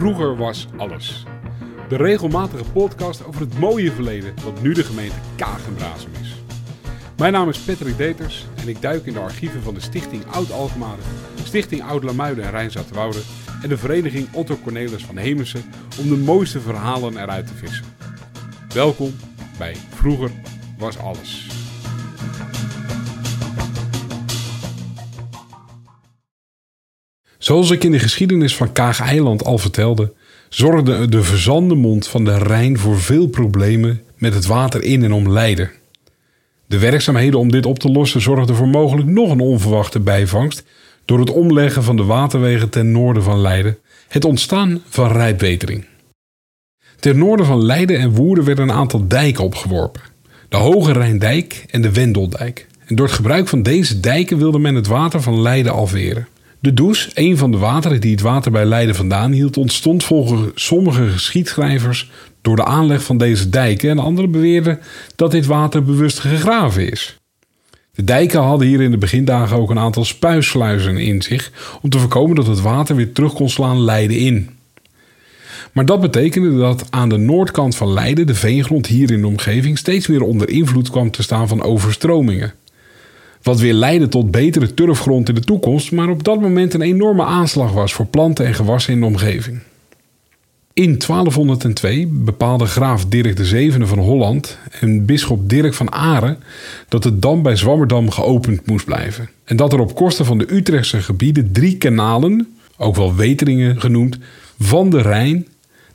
Vroeger was alles. De regelmatige podcast over het mooie verleden dat nu de gemeente Kagenbrazem is. Mijn naam is Patrick Deters en ik duik in de archieven van de Stichting Oud-Alkmaar, Stichting Oud-Lamuiden en Rijnzaterwoude en de vereniging Otto Cornelis van Hemessen om de mooiste verhalen eruit te vissen. Welkom bij Vroeger was alles. Zoals ik in de geschiedenis van Kaag-eiland al vertelde, zorgde de verzande mond van de Rijn voor veel problemen met het water in en om Leiden. De werkzaamheden om dit op te lossen zorgden voor mogelijk nog een onverwachte bijvangst door het omleggen van de waterwegen ten noorden van Leiden, het ontstaan van rijpwetering. Ten noorden van Leiden en Woerden werden een aantal dijken opgeworpen. De Hoge Rijndijk en de Wendeldijk. En door het gebruik van deze dijken wilde men het water van Leiden afweren. De Does, een van de wateren die het water bij Leiden vandaan hield, ontstond volgens sommige geschiedschrijvers door de aanleg van deze dijken en anderen beweerden dat dit water bewust gegraven is. De dijken hadden hier in de begindagen ook een aantal spuissluizen in zich om te voorkomen dat het water weer terug kon slaan Leiden in. Maar dat betekende dat aan de noordkant van Leiden de veengrond hier in de omgeving steeds meer onder invloed kwam te staan van overstromingen. Wat weer leidde tot betere turfgrond in de toekomst, maar op dat moment een enorme aanslag was voor planten en gewassen in de omgeving. In 1202 bepaalde graaf Dirk VII van Holland en bisschop Dirk van Aren dat de dam bij Zwammerdam geopend moest blijven. En dat er op kosten van de Utrechtse gebieden drie kanalen, ook wel weteringen genoemd, van de Rijn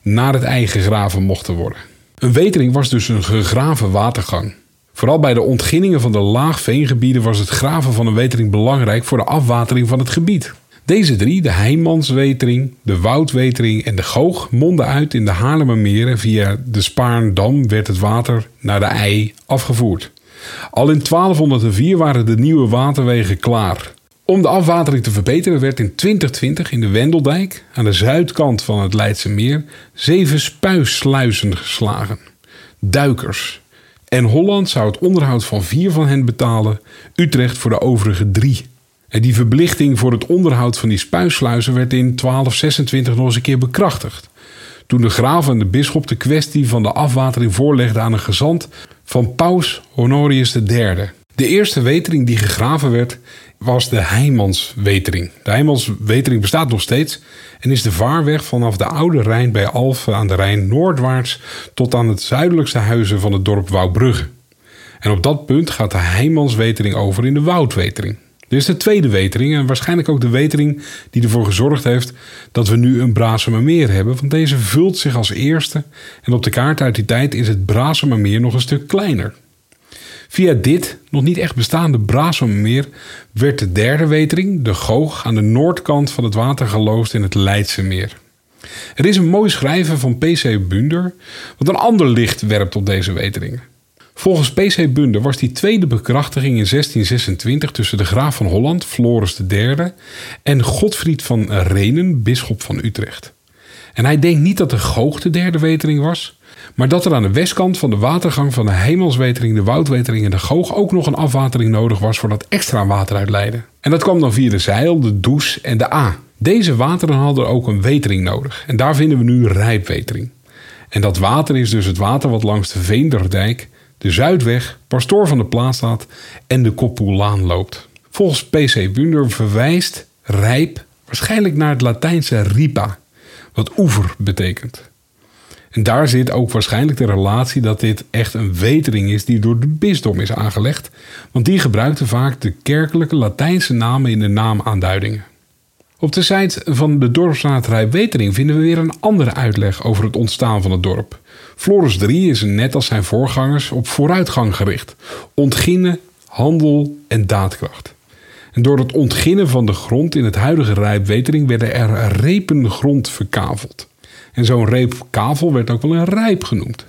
naar het ei gegraven mochten worden. Een wetering was dus een gegraven watergang. Vooral bij de ontginningen van de laagveengebieden was het graven van een wetering belangrijk voor de afwatering van het gebied. Deze drie, de Heimanswetering, de Woudwetering en de Goog, monden uit in de Haarlemmermeer en via de Spaarndam werd het water naar de IJ afgevoerd. Al in 1204 waren de nieuwe waterwegen klaar. Om de afwatering te verbeteren werd in 2020 in de Wendeldijk, aan de zuidkant van het Leidse Meer, zeven spuissluizen geslagen. Duikers. En Holland zou het onderhoud van vier van hen betalen, Utrecht voor de overige drie. En die verplichting voor het onderhoud van die spuissluizen werd in 1226 nog eens een keer bekrachtigd. Toen de graaf en de bisschop de kwestie van de afwatering voorlegden aan een gezant van Paus Honorius III. De eerste wetering die gegraven werd was de Heimanswetering. De Heimanswetering bestaat nog steeds en is de vaarweg vanaf de Oude Rijn bij Alphen aan de Rijn noordwaarts tot aan het zuidelijkste huizen van het dorp Wouwbrugge. En op dat punt gaat de Heimanswetering over in de Woudwetering. Dit is de tweede wetering en waarschijnlijk ook de wetering die ervoor gezorgd heeft dat we nu een Brazemermeer hebben, want deze vult zich als eerste en op de kaart uit die tijd is het Brazemermeer nog een stuk kleiner. Via dit nog niet echt bestaande Brazemermeer werd de derde wetering, de Goog, aan de noordkant van het water geloosd in het Leidse meer. Er is een mooi schrijven van P.C. Bunder, wat een ander licht werpt op deze weteringen. Volgens P.C. Bunder was die tweede bekrachtiging in 1626 tussen de graaf van Holland, Floris III, en Godfried van Renen, bisschop van Utrecht. En hij denkt niet dat de Goog de derde wetering was, maar dat er aan de westkant van de watergang van de Hemelswetering, de Woudwetering en de Goog ook nog een afwatering nodig was voor dat extra water uit Leiden. En dat kwam dan via de Zeil, de Does en de A. Deze wateren hadden ook een wetering nodig en daar vinden we nu rijpwetering. En dat water is dus het water wat langs de Veenderdijk, de Zuidweg, Pastoor van de Plaatstaat en de Koppoelaan loopt. Volgens P.C. Bunder verwijst rijp waarschijnlijk naar het Latijnse ripa, wat oever betekent. En daar zit ook waarschijnlijk de relatie dat dit echt een wetering is die door de bisdom is aangelegd, want die gebruikte vaak de kerkelijke Latijnse namen in de naamaanduidingen. Op de site van de dorpsraad Wetering vinden we weer een andere uitleg over het ontstaan van het dorp. Floris 3 is net als zijn voorgangers op vooruitgang gericht, ontginnen, handel en daadkracht. En door het ontginnen van de grond in het huidige Rijpwetering werden er repen grond verkaveld. En zo'n reep kavel werd ook wel een rijp genoemd.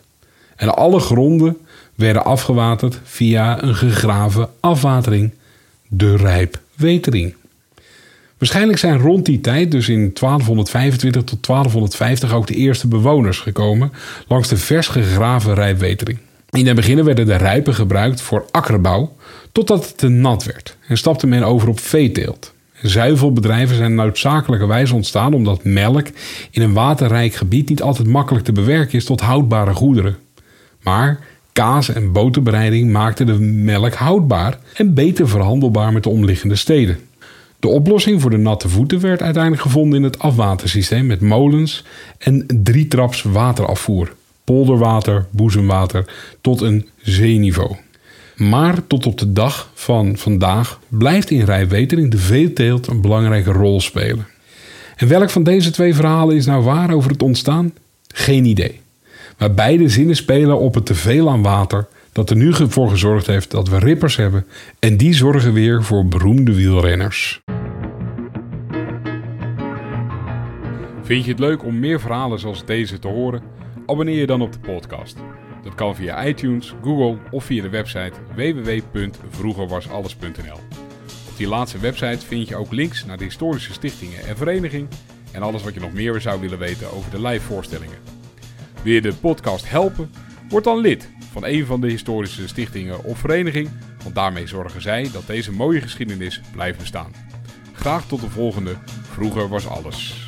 En alle gronden werden afgewaterd via een gegraven afwatering, de rijpwetering. Waarschijnlijk zijn rond die tijd, dus in 1225 tot 1250, ook de eerste bewoners gekomen langs de vers gegraven rijpwetering. In het begin werden de rijpen gebruikt voor akkerbouw, totdat het te nat werd en stapte men over op veeteelt. Zuivelbedrijven zijn noodzakelijkerwijs ontstaan omdat melk in een waterrijk gebied niet altijd makkelijk te bewerken is tot houdbare goederen. Maar kaas- en boterbereiding maakten de melk houdbaar en beter verhandelbaar met de omliggende steden. De oplossing voor de natte voeten werd uiteindelijk gevonden in het afwatersysteem met molens en drietraps waterafvoer, polderwater, boezemwater tot een zeeniveau. Maar tot op de dag van vandaag blijft in rijwetering de veeteelt een belangrijke rol spelen. En welk van deze twee verhalen is nou waar over het ontstaan? Geen idee. Maar beide zinnen spelen op het teveel aan water dat er nu voor gezorgd heeft dat we rippers hebben en die zorgen weer voor beroemde wielrenners. Vind je het leuk om meer verhalen zoals deze te horen? Abonneer je dan op de podcast. Dat kan via iTunes, Google of via de website www.vroegerwasalles.nl. Op die laatste website vind je ook links naar de historische stichtingen en vereniging en alles wat je nog meer zou willen weten over de live voorstellingen. Wil je de podcast helpen? Word dan lid van een van de historische stichtingen of vereniging, want daarmee zorgen zij dat deze mooie geschiedenis blijft bestaan. Graag tot de volgende. Vroeger was alles.